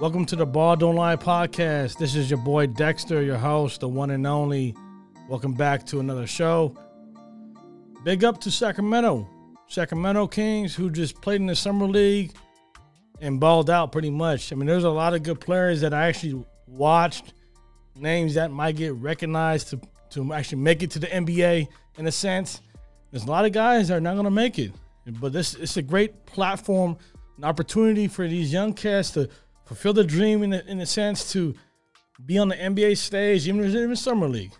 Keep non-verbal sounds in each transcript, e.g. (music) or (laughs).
Welcome to the Ball Don't Lie podcast. This is your boy Dexter, your host, the one and only. Welcome back to another show. Big up to Sacramento. Sacramento Kings, who just played in the Summer League and balled out pretty much. I mean, there's a lot of good players that I actually watched, names that might get recognized to, to actually make it to the NBA in a sense. There's a lot of guys that are not going to make it. But this it's a great platform, an opportunity for these young cats to fulfill the dream in a, in a sense to be on the NBA stage, even even Summer League.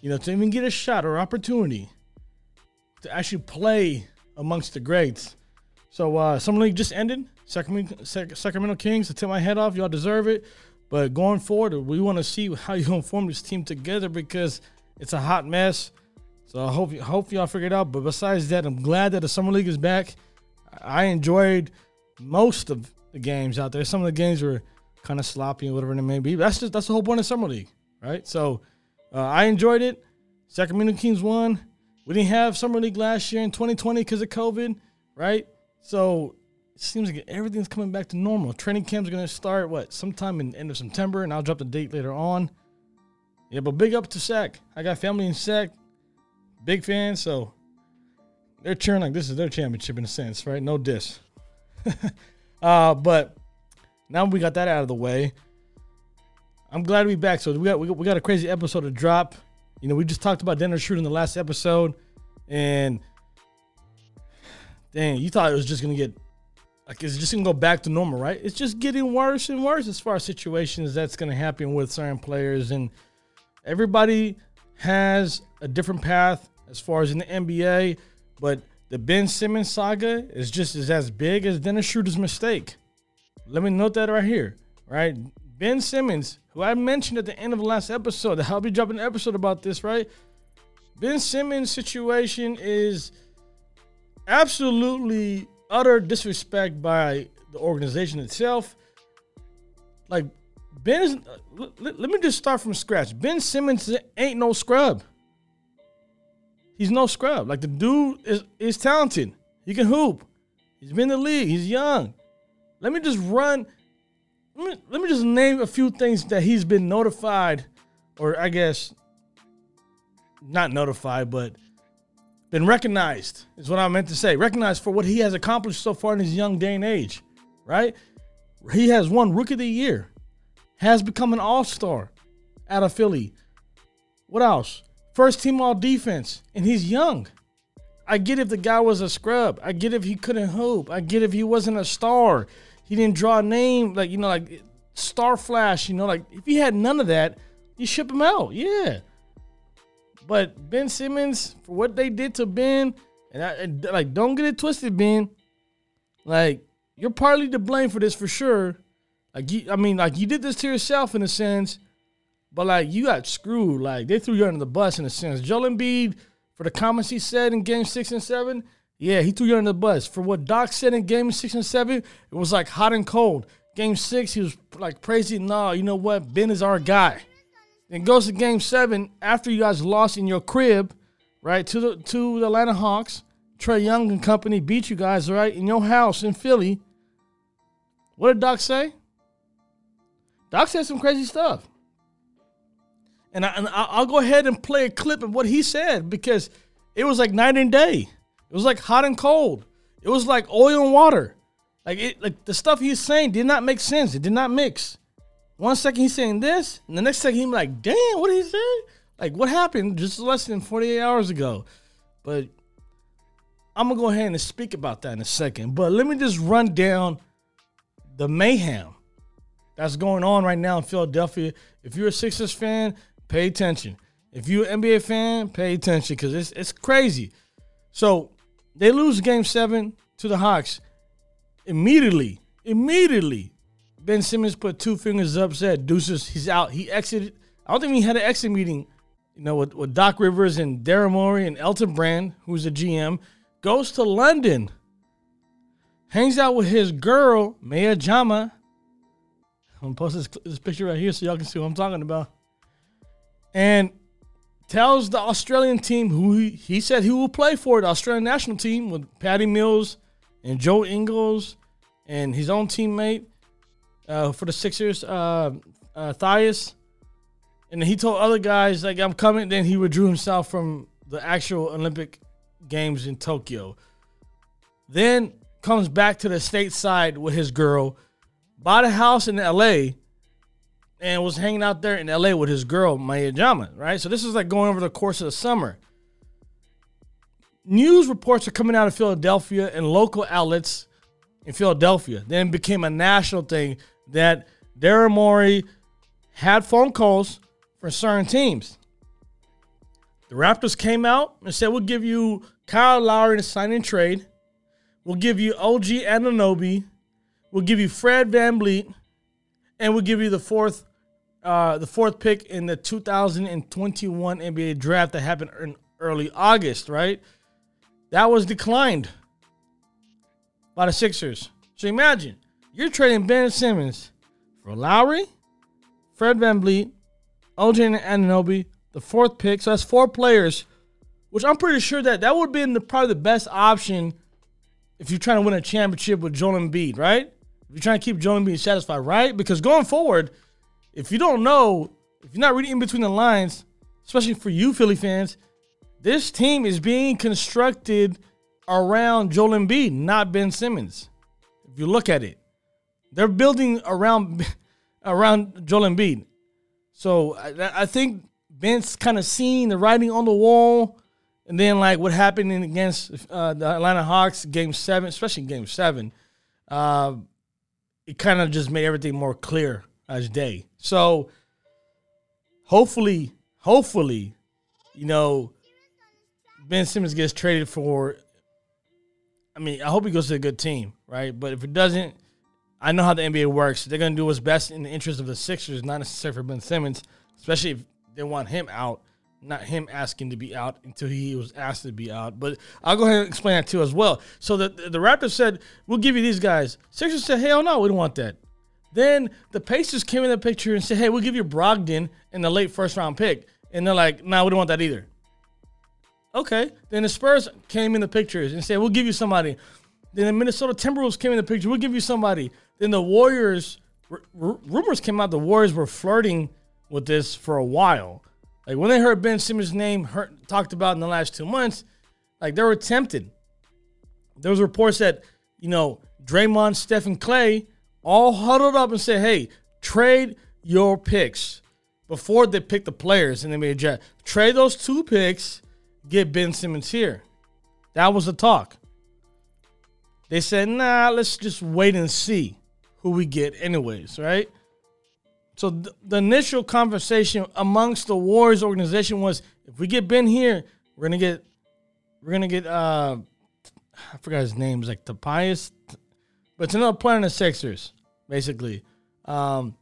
You know, to even get a shot or opportunity to actually play amongst the greats. So uh, Summer League just ended. Sacramento, Sacramento Kings, to tip my head off, y'all deserve it. But going forward, we want to see how you're gonna form this team together because it's a hot mess. So I hope hope y'all figure it out. But besides that, I'm glad that the Summer League is back. I enjoyed most of the games out there. Some of the games were kind of sloppy and whatever it may be. That's just that's the whole point of Summer League, right? So uh, I enjoyed it. Sacramento Kings won. We didn't have Summer League last year in 2020 because of COVID, right? So it seems like everything's coming back to normal. Training camps are going to start what sometime in end of September, and I'll drop the date later on. Yeah, but big up to Sac. I got family in Sac, big fans, so they're cheering like this is their championship in a sense, right? No diss. (laughs) uh, but now we got that out of the way. I'm glad to be back. So we got we got, we got a crazy episode to drop. You know, we just talked about Dennis Schroeder in the last episode, and dang, you thought it was just gonna get like it's just gonna go back to normal, right? It's just getting worse and worse as far as situations that's gonna happen with certain players, and everybody has a different path as far as in the NBA, but the Ben Simmons saga is just is as big as Dennis Schroeder's mistake. Let me note that right here, right? Ben Simmons, who I mentioned at the end of the last episode, I'll be dropping an episode about this, right? Ben Simmons' situation is absolutely utter disrespect by the organization itself. Like Ben is. Let, let me just start from scratch. Ben Simmons ain't no scrub. He's no scrub. Like the dude is is talented. He can hoop. He's been in the league. He's young. Let me just run. Let me, let me just name a few things that he's been notified, or I guess not notified, but been recognized is what I meant to say. Recognized for what he has accomplished so far in his young day and age, right? He has won Rookie of the Year, has become an All Star out of Philly. What else? First team all defense, and he's young. I get if the guy was a scrub. I get if he couldn't hoop. I get if he wasn't a star. He didn't draw a name like you know like star flash. You know like if he had none of that, you ship him out. Yeah. But Ben Simmons for what they did to Ben, and I like don't get it twisted, Ben. Like you're partly to blame for this for sure. Like you, I mean, like you did this to yourself in a sense, but like you got screwed. Like they threw you under the bus in a sense. Joel Embiid, for the comments he said in game six and seven, yeah, he threw you under the bus. For what Doc said in game six and seven, it was like hot and cold. Game six, he was like praising, nah, you know what? Ben is our guy. Then goes to game seven after you guys lost in your crib, right? To the to the Atlanta Hawks. Trae Young and company beat you guys, right? In your house in Philly. What did Doc say? Doc said some crazy stuff. And, I, and I'll go ahead and play a clip of what he said because it was like night and day. It was like hot and cold. It was like oil and water. Like it, like the stuff he's saying did not make sense. It did not mix. One second he's saying this, and the next second he's like, "Damn, what did he say? Like what happened just less than 48 hours ago?" But I'm gonna go ahead and speak about that in a second. But let me just run down the mayhem that's going on right now in Philadelphia. If you're a Sixers fan, pay attention. If you're an NBA fan, pay attention because it's it's crazy. So they lose game seven to the Hawks. Immediately, immediately, Ben Simmons put two fingers up, said, Deuces, he's out. He exited I don't think he had an exit meeting, you know, with, with Doc Rivers and Daryl Morey and Elton Brand, who's the GM, goes to London, hangs out with his girl, Maya Jama. I'm gonna post this, this picture right here so y'all can see what I'm talking about. And tells the Australian team who he, he said he will play for the Australian national team with Patty Mills and Joe Ingles and his own teammate uh, for the Sixers, uh, uh, Thias. And he told other guys, like, I'm coming. Then he withdrew himself from the actual Olympic Games in Tokyo. Then comes back to the stateside with his girl, bought a house in LA, and was hanging out there in LA with his girl, Maya Jama, right? So this is like going over the course of the summer. News reports are coming out of Philadelphia and local outlets in Philadelphia. Then became a national thing that Daryl Morey had phone calls for certain teams. The Raptors came out and said, We'll give you Kyle Lowry to sign and trade. We'll give you OG Anunoby. We'll give you Fred Van VanVleet. And we'll give you the fourth uh, the fourth pick in the 2021 NBA draft that happened in early August, right? That was declined by the Sixers. So imagine you're trading Ben Simmons for Lowry, Fred Van VanVleet, OG Anunoby, the fourth pick. So that's four players, which I'm pretty sure that that would have been the, probably the best option if you're trying to win a championship with Joel Embiid, right? If you're trying to keep Joel being satisfied, right? Because going forward, if you don't know, if you're not reading in between the lines, especially for you Philly fans, this team is being constructed around Joel Embiid, not Ben Simmons. If you look at it, they're building around (laughs) around Joel Embiid. So I, I think Ben's kind of seeing the writing on the wall, and then like what happened in against uh, the Atlanta Hawks, Game Seven, especially Game Seven, uh, it kind of just made everything more clear as day. So hopefully, hopefully, you know, Ben Simmons gets traded for. I mean, I hope he goes to a good team, right? But if it doesn't, I know how the NBA works. They're going to do what's best in the interest of the Sixers, not necessarily for Ben Simmons, especially if they want him out, not him asking to be out until he was asked to be out. But I'll go ahead and explain that too as well. So the, the Raptors said, we'll give you these guys. Sixers said, hell no, we don't want that. Then the Pacers came in the picture and said, hey, we'll give you Brogdon in the late first round pick. And they're like, no, nah, we don't want that either. Okay. Then the Spurs came in the pictures and said, we'll give you somebody. Then the Minnesota Timberwolves came in the picture. We'll give you somebody. Then the Warriors, r- rumors came out the Warriors were flirting with this for a while. Like when they heard Ben Simmons' name heard, talked about in the last two months, like they were tempted. There was reports that, you know, Draymond, Stephen Klay all huddled up and said, hey, trade your picks before they pick the players and they made a draft. Trade those two picks, get Ben Simmons here. That was the talk. They said, nah, let's just wait and see who we get, anyways, right? So th- the initial conversation amongst the Warriors organization was if we get Ben here, we're gonna get we're gonna get uh I forgot his name, it's like Tobias, but it's another player in the Sixers basically. Um,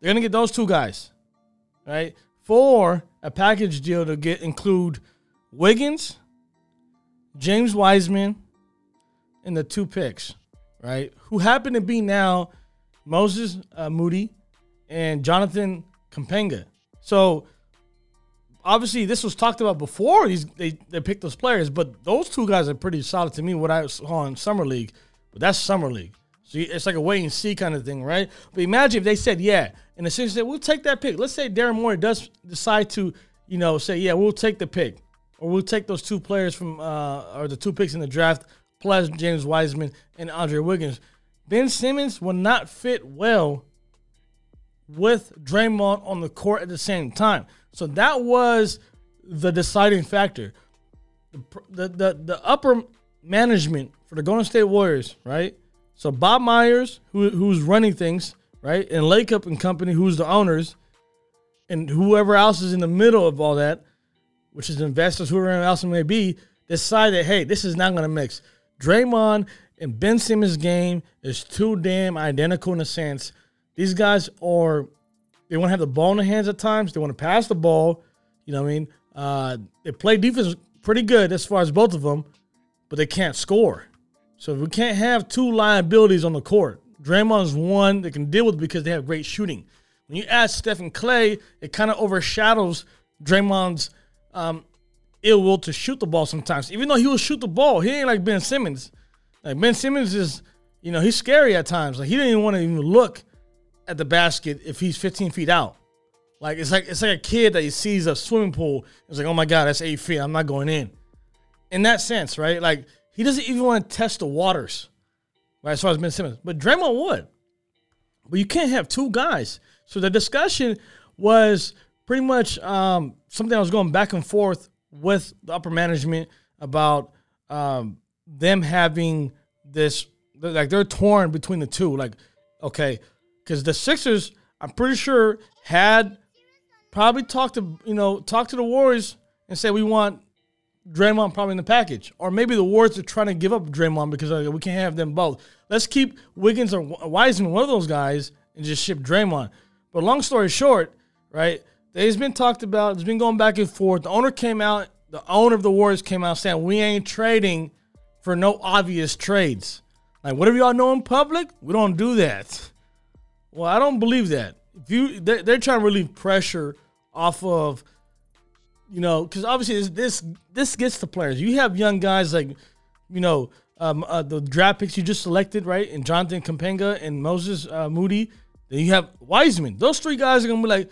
they're gonna get those two guys, right? For a package deal to get include Wiggins, James Wiseman, and the two picks, right? Who happen to be now Moses uh, Moody and Jonathan Kuminga. So obviously this was talked about before these they, they picked those players, but those two guys are pretty solid to me. What I saw in summer league, but that's summer league. So it's like a wait and see kind of thing, right? But imagine if they said, yeah, and the Sixers said, we'll take that pick. Let's say Daryl Morey does decide to, you know, say, yeah, we'll take the pick. Or we'll take those two players from, uh, or the two picks in the draft, plus James Wiseman and Andre Wiggins. Ben Simmons will not fit well with Draymond on the court at the same time. So that was the deciding factor. The, the, the, upper management for the Golden State Warriors, right? So Bob Myers, who, who's running things, right, and Lacob and Company, who's the owners, and whoever else is in the middle of all that, which is investors, whoever else it may be, decided, hey, this is not going to mix. Draymond and Ben Simmons' game is too damn identical in a sense. These guys are They want to have the ball in the hands at times. They want to pass the ball. You know what I mean? Uh, they play defense pretty good as far as both of them, but they can't score. So we can't have two liabilities on the court. Draymond's one that can deal with because they have great shooting. When you add Stephen Klay, it kind of overshadows Draymond's um, ill will to shoot the ball sometimes. Even though he will shoot the ball, he ain't like Ben Simmons. Like Ben Simmons is, you know, he's scary at times. Like he didn't even want to even look at the basket if he's 15 feet out. Like it's like it's like a kid that he sees a swimming pool. It's like, oh my god, that's eight feet. I'm not going in. In that sense, right? Like he doesn't even want to test the waters, right? As far as Ben Simmons, but Draymond would. But you can't have two guys. So the discussion was pretty much um, something I was going back and forth with the upper management about um, them having this like they're torn between the two. Like, okay, because the Sixers, I'm pretty sure had probably talked to you know talked to the Warriors and said we want Draymond probably in the package, or maybe the Warriors are trying to give up Draymond because uh, we can't have them both. Let's keep Wiggins or Wiseman, one of those guys, and just ship Draymond. But long story short, right? It's been talked about. It's been going back and forth. The owner came out. The owner of the Warriors came out saying we ain't trading for no obvious trades. Like whatever y'all know in public, we don't do that. Well, I don't believe that. If you, they're, they're trying to relieve pressure off of, you know, because obviously this, this this gets to players. You have young guys like, you know, um, uh, the draft picks you just selected, right? And Jonathan Kuminga and Moses uh, Moody. Then you have Wiseman. Those three guys are gonna be like,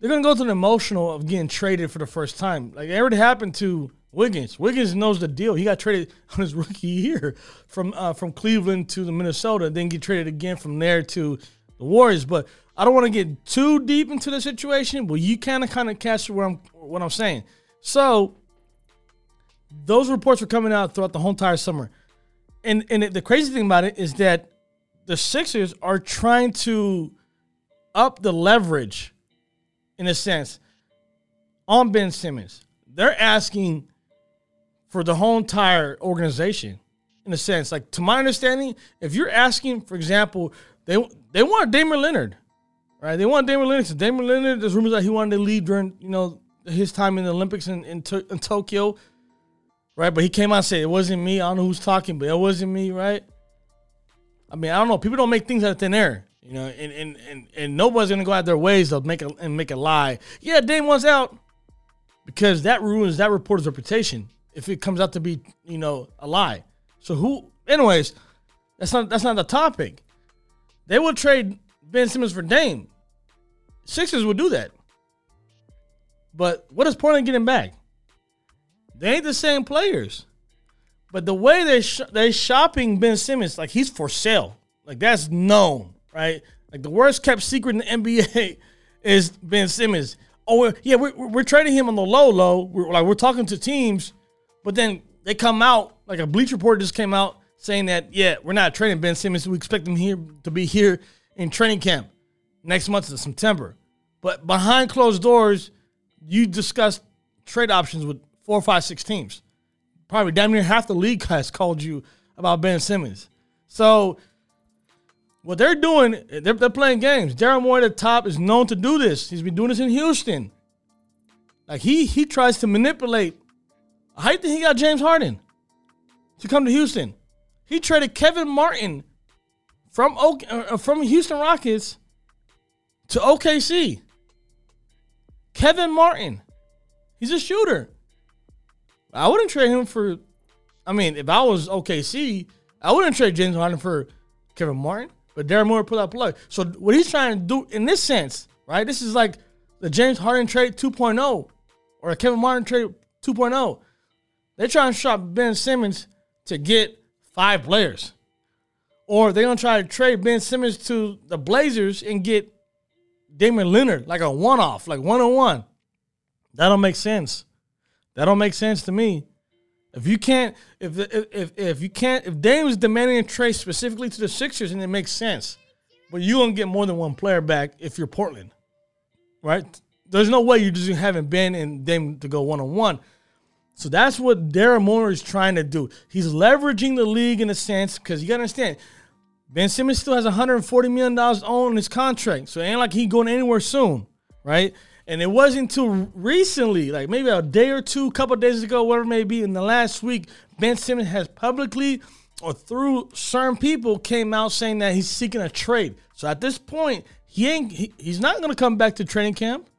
they're gonna go through the emotional of getting traded for the first time. Like it already happened to Wiggins. Wiggins knows the deal. He got traded (laughs) on his rookie year from uh, from Cleveland to the Minnesota, then get traded again from there to the Warriors. But I don't want to get too deep into the situation, but you kind of kind of catch what I'm what I'm saying. So those reports were coming out throughout the whole entire summer, and and the crazy thing about it is that the Sixers are trying to up the leverage in a sense, on Ben Simmons. They're asking for the whole entire organization, in a sense. Like to my understanding, if you're asking, for example, they they want Damian Leonard, right? They want Damian Leonard. So Lillard, there's rumors that he wanted to leave during you know his time in the Olympics in, in, in Tokyo, right? But he came out and said it wasn't me. I don't know who's talking, but it wasn't me, right? I mean, I don't know. People don't make things out of thin air. You know, and and and, and nobody's gonna go out their ways to make a and make a lie. Yeah, Dame wants out because that ruins that reporter's reputation if it comes out to be you know a lie. So who? Anyways, that's not that's not the topic. They will trade Ben Simmons for Dame. Sixers will do that. But what is Portland getting back? They ain't the same players. But the way they sh- they shopping Ben Simmons, like he's for sale. Like that's known right? Like the worst kept secret in the NBA (laughs) is Ben Simmons. Oh yeah, we're, we're trading him on the low, low. We're like we're talking to teams, but then they come out like a Bleacher Report just came out saying that yeah, we're not trading Ben Simmons. We expect him here to be here in training camp next month in September. But behind closed doors, you discuss trade options with four, five, six teams. Probably damn near half the league (laughs) has called you about Ben Simmons. So what they're doing, they're, they're playing games. Daryl Morey at the top is known to do this. He's been doing this in Houston. Like he he tries to manipulate. You think he got James Harden to come to Houston? He traded Kevin Martin from uh, from Houston Rockets to OKC. Kevin Martin, he's a shooter. I wouldn't trade him for. I mean, if I was OKC, I wouldn't trade James Harden for Kevin Martin. But Daryl Morey put that plug. So what he's trying to do in this sense, right? This is like the James Harden trade 2.0 or a Kevin Martin trade 2.0. They're trying to shop Ben Simmons to get five players. Or they're gonna try to trade Ben Simmons to the Blazers and get Damian Leonard like a one-off, like one-on-one. That don't make sense. That don't make sense to me. If you can't, if if if you can't, if Dame is demanding a trade specifically to the Sixers, and it makes sense, but you gonna get more than one player back if you're Portland, right? There's no way you're just having Ben and Dame to go one on one. So that's what Daryl Morey is trying to do. He's leveraging the league in a sense because you gotta understand, Ben Simmons still has 140 million dollars on his contract, so it ain't like he going anywhere soon, right? And it wasn't until recently, like maybe a day or two, couple days ago, whatever it may be, in the last week, Ben Simmons has publicly or through certain people came out saying that he's seeking a trade. So at this point, he ain't he, he's not going to come back to training camp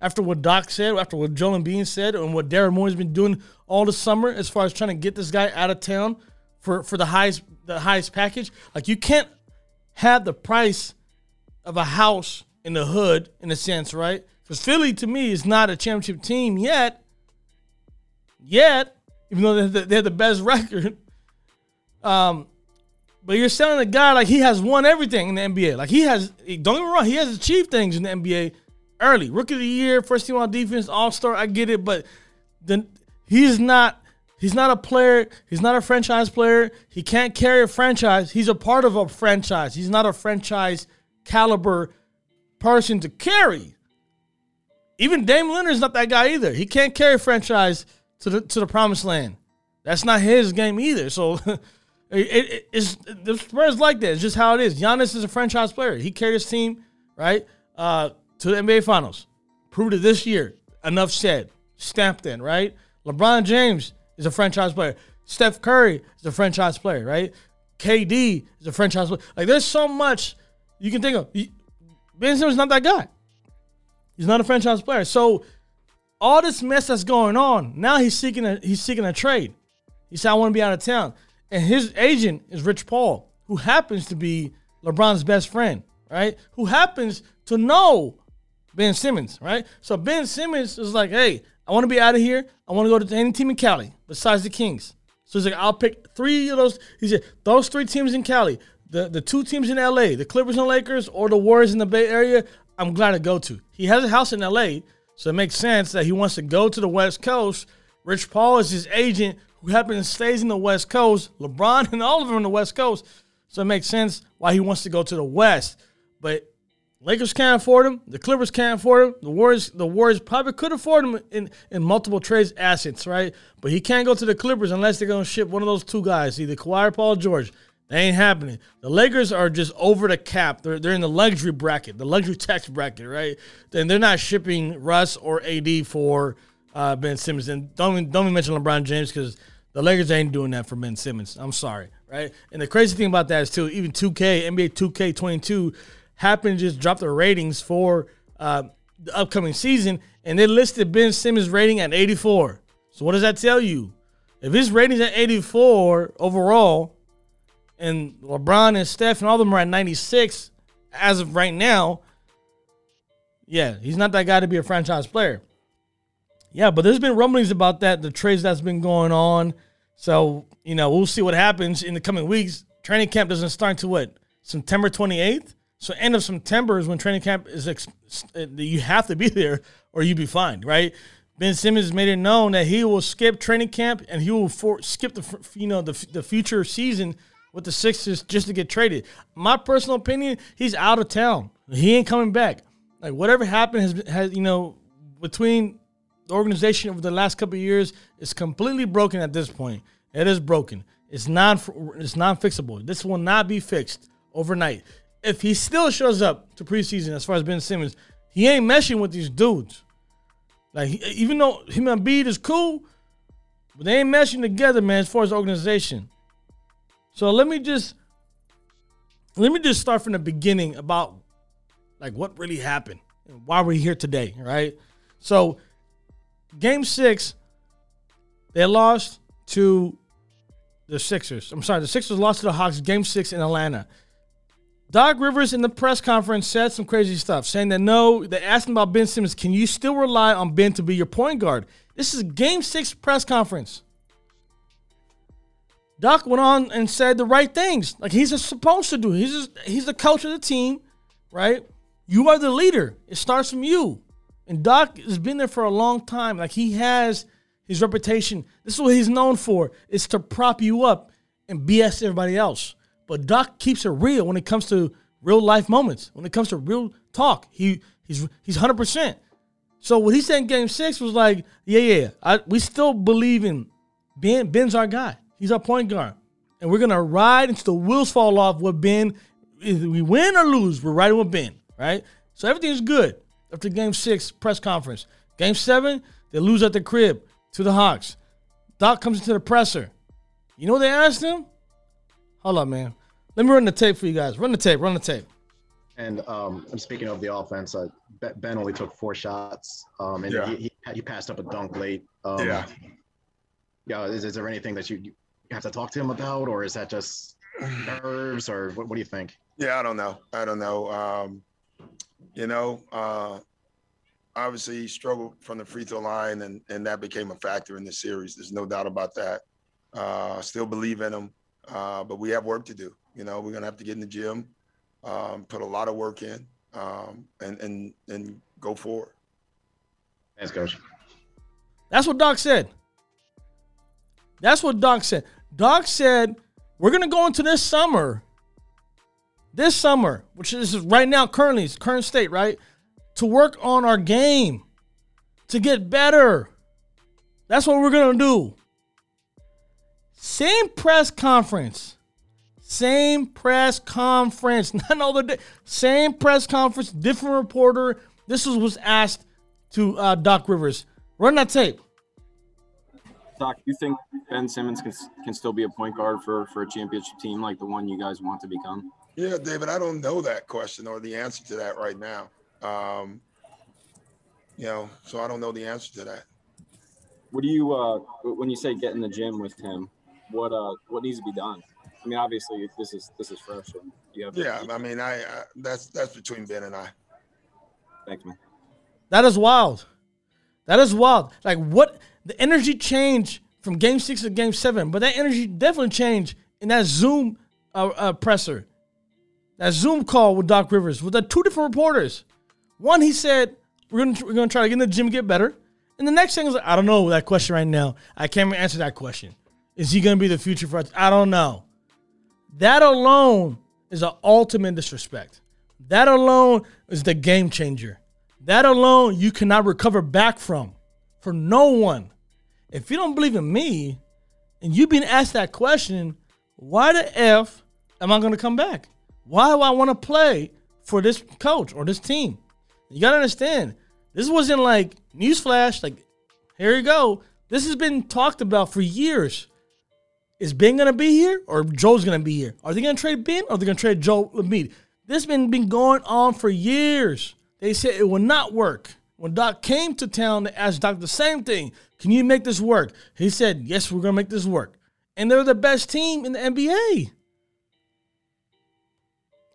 after what Doc said, after what Joel Embiid said, and what Daryl Morey's been doing all the summer as far as trying to get this guy out of town for for the highest the highest package. Like you can't have the price of a house in the hood in a sense, right? Because Philly to me is not a championship team yet. Yet, even though they're the, they're the best (laughs) record. Um, but you're selling a guy like he has won everything in the NBA. Like he has, don't get me wrong, he has achieved things in the NBA early. Rookie of the year, first team on defense, all star. I get it, but then he's not. He's not a player. He's not a franchise player. He can't carry a franchise. He's a part of a franchise. He's not a franchise caliber person to carry. Even Dame Leonard's not that guy either. He can't carry franchise to the to the promised land. That's not his game either. So (laughs) it, it, it's the Spurs like that. It's just how it is. Giannis is a franchise player. He carried his team right uh, to the NBA Finals. Proved it this year. Enough said. Stamped in right. LeBron James is a franchise player. Steph Curry is a franchise player, right? KD is a franchise player. Like there's so much you can think of. Ben Simmons not that guy. He's not a franchise player. So all this mess that's going on, now he's seeking a he's seeking a trade. He said, I want to be out of town. And his agent is Rich Paul, who happens to be LeBron's best friend, right? Who happens to know Ben Simmons, right? So Ben Simmons is like, hey, I want to be out of here. I want to go to any team in Cali besides the Kings. So he's like, I'll pick three of those. He said, those three teams in Cali, the, the two teams in LA, the Clippers and Lakers, or the Warriors in the Bay Area, I'm glad to go to. He has a house in LA, so it makes sense that he wants to go to the West Coast. Rich Paul is his agent who happens to stays in the West Coast. LeBron (laughs) and all of them on the West Coast. So it makes sense why he wants to go to the West. But Lakers can't afford him. The Clippers can't afford him. The Warriors, the Warriors probably could afford him in, in multiple trades assets, right? But he can't go to the Clippers unless they're gonna ship one of those two guys, either Kawhi or Paul George. They ain't happening. The Lakers are just over the cap. They're, they're in the luxury bracket, the luxury tax bracket, right? Then they're not shipping Russ or AD for uh, Ben Simmons. And don't don't mention LeBron James because the Lakers ain't doing that for Ben Simmons. I'm sorry, right? And the crazy thing about that is too, even 2K, NBA 2K22 happened to just drop their ratings for uh, the upcoming season, and they listed Ben Simmons' rating at 84. So what does that tell you? If his rating's at 84 overall, and LeBron and Steph and all of them are at 96 as of right now, yeah, he's not that guy to be a franchise player. Yeah, but there's been rumblings about that, the trades that's been going on. So, you know, we'll see what happens in the coming weeks. Training camp doesn't start until what? September 28th? So end of September is when training camp is. Ex- you have to be there, or you'd be fined, right? Ben Simmons made it known that he will skip training camp and he will for, skip the you know the, the future season with the Sixers just to get traded. My personal opinion, he's out of town. He ain't coming back. Like whatever happened has has you know between the organization over the last couple years is completely broken at this point. It is broken. It's non it's non fixable. This will not be fixed overnight if he still shows up to preseason as far as Ben Simmons, he ain't meshing with these dudes. Like he, even though him and Embiid is cool, but they ain't meshing together, man. As far as organization, so let me just let me just start from the beginning about like what really happened and why we're here today, right? So, Game Six, they lost to the Sixers. I'm sorry, the Sixers lost to the Hawks. Game Six in Atlanta. Doc Rivers in the press conference said some crazy stuff, saying that no, they asked him about Ben Simmons. Can you still rely on Ben to be your point guard? This is game six press conference. Doc went on and said the right things, like he's supposed to do. He's just, he's the coach of the team, right? You are the leader. It starts from you. And Doc has been there for a long time. Like he has his reputation. This is what he's known for: is to prop you up and BS everybody else. But Doc keeps it real when it comes to real life moments. When it comes to real talk, he he's he's hundred percent. So what he said in Game Six was like, yeah, yeah, I, we still believe in Ben. Ben's our guy. He's our point guard. and we're gonna ride until the wheels fall off with Ben. Either we win or lose, we're riding with Ben, right? So everything's good after game six press conference. Game seven, they lose at the crib to the Hawks. Doc comes into the presser. You know what they asked him? Hold up, man. Let me run the tape for you guys. Run the tape. Run the tape. And um, I'm speaking of the offense. Uh, Ben only took four shots, um, and Yeah. he, he he passed up a dunk late. Um, Yeah. Yeah. Is, is there anything that you, you have to talk to him about, or is that just nerves, or what, what do you think? Yeah, I don't know. I don't know. Um, you know, uh, obviously he struggled from the free throw line, and and that became a factor in the series. There's no doubt about that. Uh, still believe in him, uh, but we have work to do. You know, we're gonna have to get in the gym, um, put a lot of work in, um, and and and go forward. Thanks, coach. That's what Doc said. That's what Doc said. Doc said, we're going to go into this summer, this summer, which is right now, currently, it's current state, right? To work on our game, to get better. That's what we're going to do. Same press conference. Same press conference. (laughs) Not all the day. Same press conference, different reporter. This was, was asked to uh, Doc Rivers. Run that tape. Doc, you think Ben Simmons can, can still be a point guard for, for a championship team like the one you guys want to become? Yeah, David, I don't know that question or the answer to that right now. Um, you know, so I don't know the answer to that. What do you uh, when you say get in the gym with him? What uh what needs to be done? I mean, obviously this is this is fresh. And you have Yeah, I mean, I, I that's that's between Ben and I. thanks, man. That is wild. That is wild. Like what the energy change from game six to game seven, but that energy definitely changed in that Zoom uh, uh, presser, that Zoom call with Doc Rivers with the two different reporters. One, he said we're gonna we're gonna try to get in the gym and get better, and the next thing is like, I don't know that question right now. I can't even answer that question. Is he gonna be the future for us? I don't know. That alone is an ultimate disrespect. That alone is the game changer. That alone you cannot recover back from for no one. If you don't believe in me and you've been asked that question, why the F am I going to come back? Why do I want to play for this coach or this team? You got to understand, this wasn't like newsflash, like, here you go. This has been talked about for years. Is Ben to be here or Joe's to be here? Are they to trade Ben or are they to trade Joel Embiid? This been been going on for years. They said it will not work. When Doc came to town, they asked Doc the same thing. Can you make this work? He said, Yes, we're gonna make this work. And they're the best team in the NBA.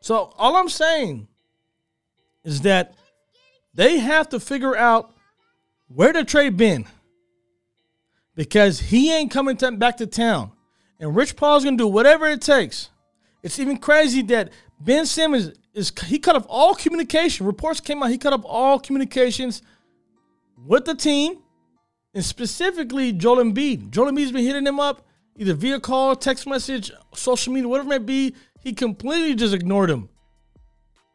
So all I'm saying is that they have to figure out where to trade Ben. Because he ain't coming to, back to town. And Rich Paul's gonna do whatever it takes. It's even crazy that Ben Simmons is he cut off all communication. Reports came out he cut off all communications with the team, and specifically Joel Embiid. Joel Embiid's been hitting him up either via call, text message, social media, whatever it may be. He completely just ignored him.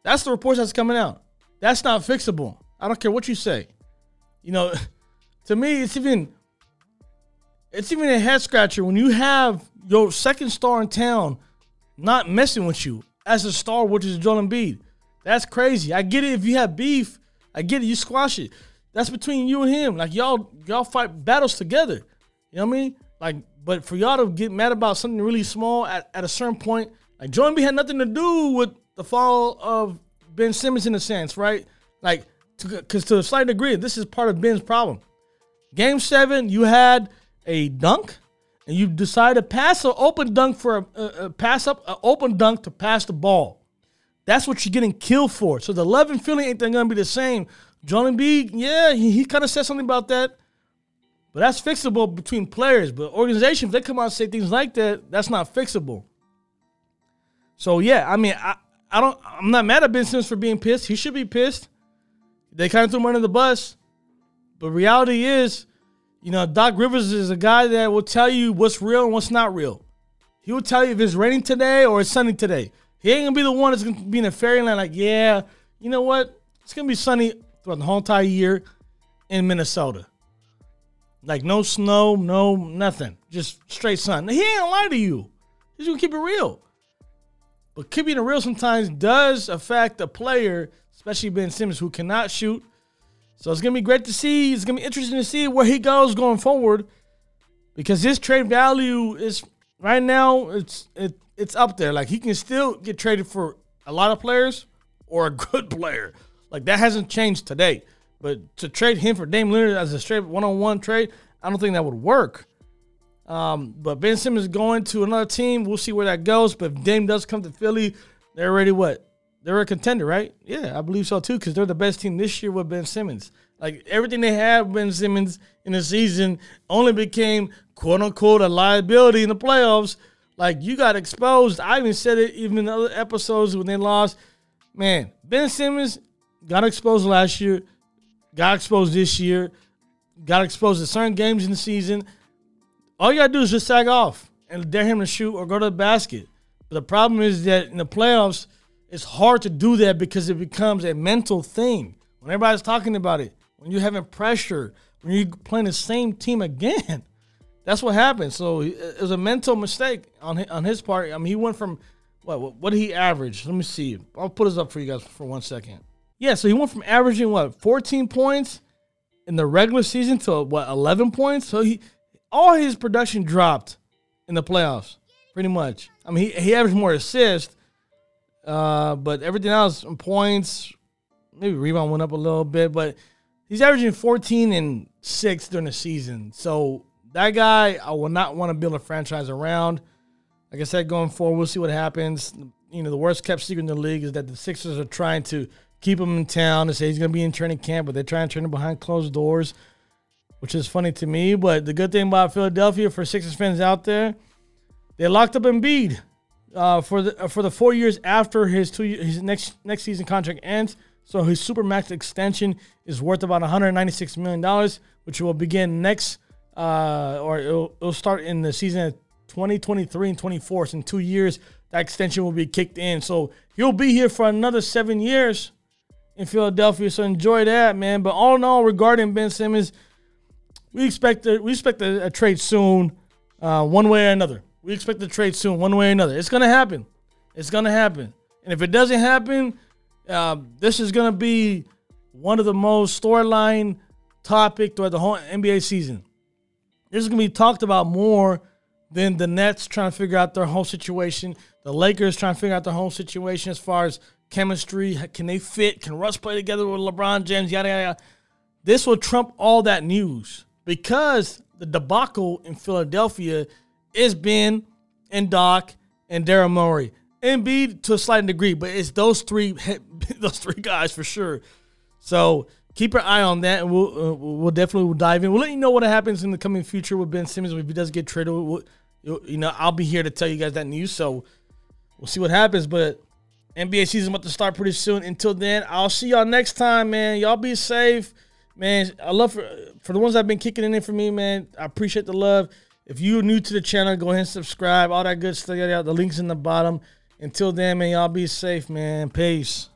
That's the reports that's coming out. That's not fixable. I don't care what you say. You know, (laughs) to me, it's even it's even a head scratcher when you have your second star in town not messing with you as a star, which is Joel Embiid. That's crazy. I get it if you have beef. I get it. You squash it. That's between you and him. Like y'all, y'all fight battles together. You know what I mean? Like, but for y'all to get mad about something really small at, at a certain point, like Joel Embiid had nothing to do with the fall of Ben Simmons in a sense, right? Like, because to, to a slight degree, this is part of Ben's problem. Game seven, you had a dunk, and you decide to pass an open dunk for a, a, a pass up an open dunk to pass the ball. That's what you're getting killed for. So the love and feeling ain't gonna be the same. Joel Embiid, yeah, he, he kind of said something about that, but that's fixable between players. But organizations, they come out and say things like that, that's not fixable. So yeah, I mean, I, I don't, I'm not mad at Ben Simmons for being pissed. He should be pissed. They kind of threw him under the bus, but reality is, you know, Doc Rivers is a guy that will tell you what's real and what's not real. He will tell you if it's raining today or it's sunny today. He ain't gonna be the one that's gonna be in a fairyland like, yeah, you know what? It's gonna be sunny throughout the whole entire year in Minnesota. Like no snow, no nothing, just straight sun. He ain't gonna lie to you. He's gonna keep it real. But keeping it real sometimes does affect a player, especially Ben Simmons, who cannot shoot. So it's gonna be great to see. It's gonna be interesting to see where he goes going forward, because his trade value is right now it's it, it's up there. Like he can still get traded for a lot of players or a (laughs) good player. Like that hasn't changed today. But to trade him for Dame Lillard as a straight one-on-one trade, I don't think that would work. Um, but Ben Simmons going to another team. We'll see where that goes. But if Dame does come to Philly, they're already what? They're a contender, right? Yeah, I believe so too, because they're the best team this year with Ben Simmons. Like everything they with Ben Simmons in the season only became quote unquote a liability in the playoffs. Like you got exposed. I even said it even in other episodes when they lost. Man, Ben Simmons got exposed last year, got exposed this year, got exposed to certain games in the season. All you gotta do is just sag off and dare him to shoot or go to the basket. But the problem is that in the playoffs, it's hard to do that because it becomes a mental thing. When everybody's talking about it, when you're having pressure, when you're playing the same team again, (laughs) that's what happened. So it was a mental mistake on his, on his part. I mean, he went from what what, what did he average? Let me see. I'll put this up for you guys for one second. Yeah, so he went from averaging what 14 points in the regular season to what 11 points. So he all his production dropped in the playoffs, pretty much. I mean, he, he averaged more assists, uh, but everything else points, maybe rebound went up a little bit, but he's averaging 14 and six during the season. So that guy, I will not want to build a franchise around. Like I said, going forward, we'll see what happens. You know, the worst kept secret in the league is that the Sixers are trying to keep him in town. They say he's going to be in training camp, but they're trying to turn him behind closed doors, which is funny to me. But the good thing about Philadelphia for Sixers fans out there, they locked up Embiid uh, for the uh, for the four years after his two his next next season contract ends. So his supermax extension is worth about 196 million dollars, which will begin next uh, or it'll, it'll start in the season 2023 and 24. So in two years, that extension will be kicked in. So he'll be here for another seven years in Philadelphia. So enjoy that, man. But all in all, regarding Ben Simmons, we expect a, we expect a, a trade soon, uh, one way or another. We expect a trade soon, one way or another. It's gonna happen. It's gonna happen. And if it doesn't happen, uh, this is gonna be one of the most storyline topic throughout the whole NBA season. This is gonna be talked about more than the Nets trying to figure out their whole situation. The Lakers trying to figure out their whole situation as far as chemistry. Can they fit? Can Russ play together with LeBron James? Yada yada. yada. This will trump all that news because the debacle in Philadelphia is Ben and Doc and Daryl Morey. Embiid to a slight degree, but it's those three (laughs) those three guys for sure. So keep your eye on that, and we'll uh, we'll definitely dive in. We'll let you know what happens in the coming future with Ben Simmons if he does get traded. We'll, you know, I'll be here to tell you guys that news. So we'll see what happens. But NBA season about to start pretty soon. Until then, I'll see y'all next time, man. Y'all be safe, man. I love for for the ones that have been kicking in for me, man. I appreciate the love. If you're new to the channel, go ahead and subscribe. All that good stuff. The links in the bottom. Until then, man, y'all be safe, man. Peace.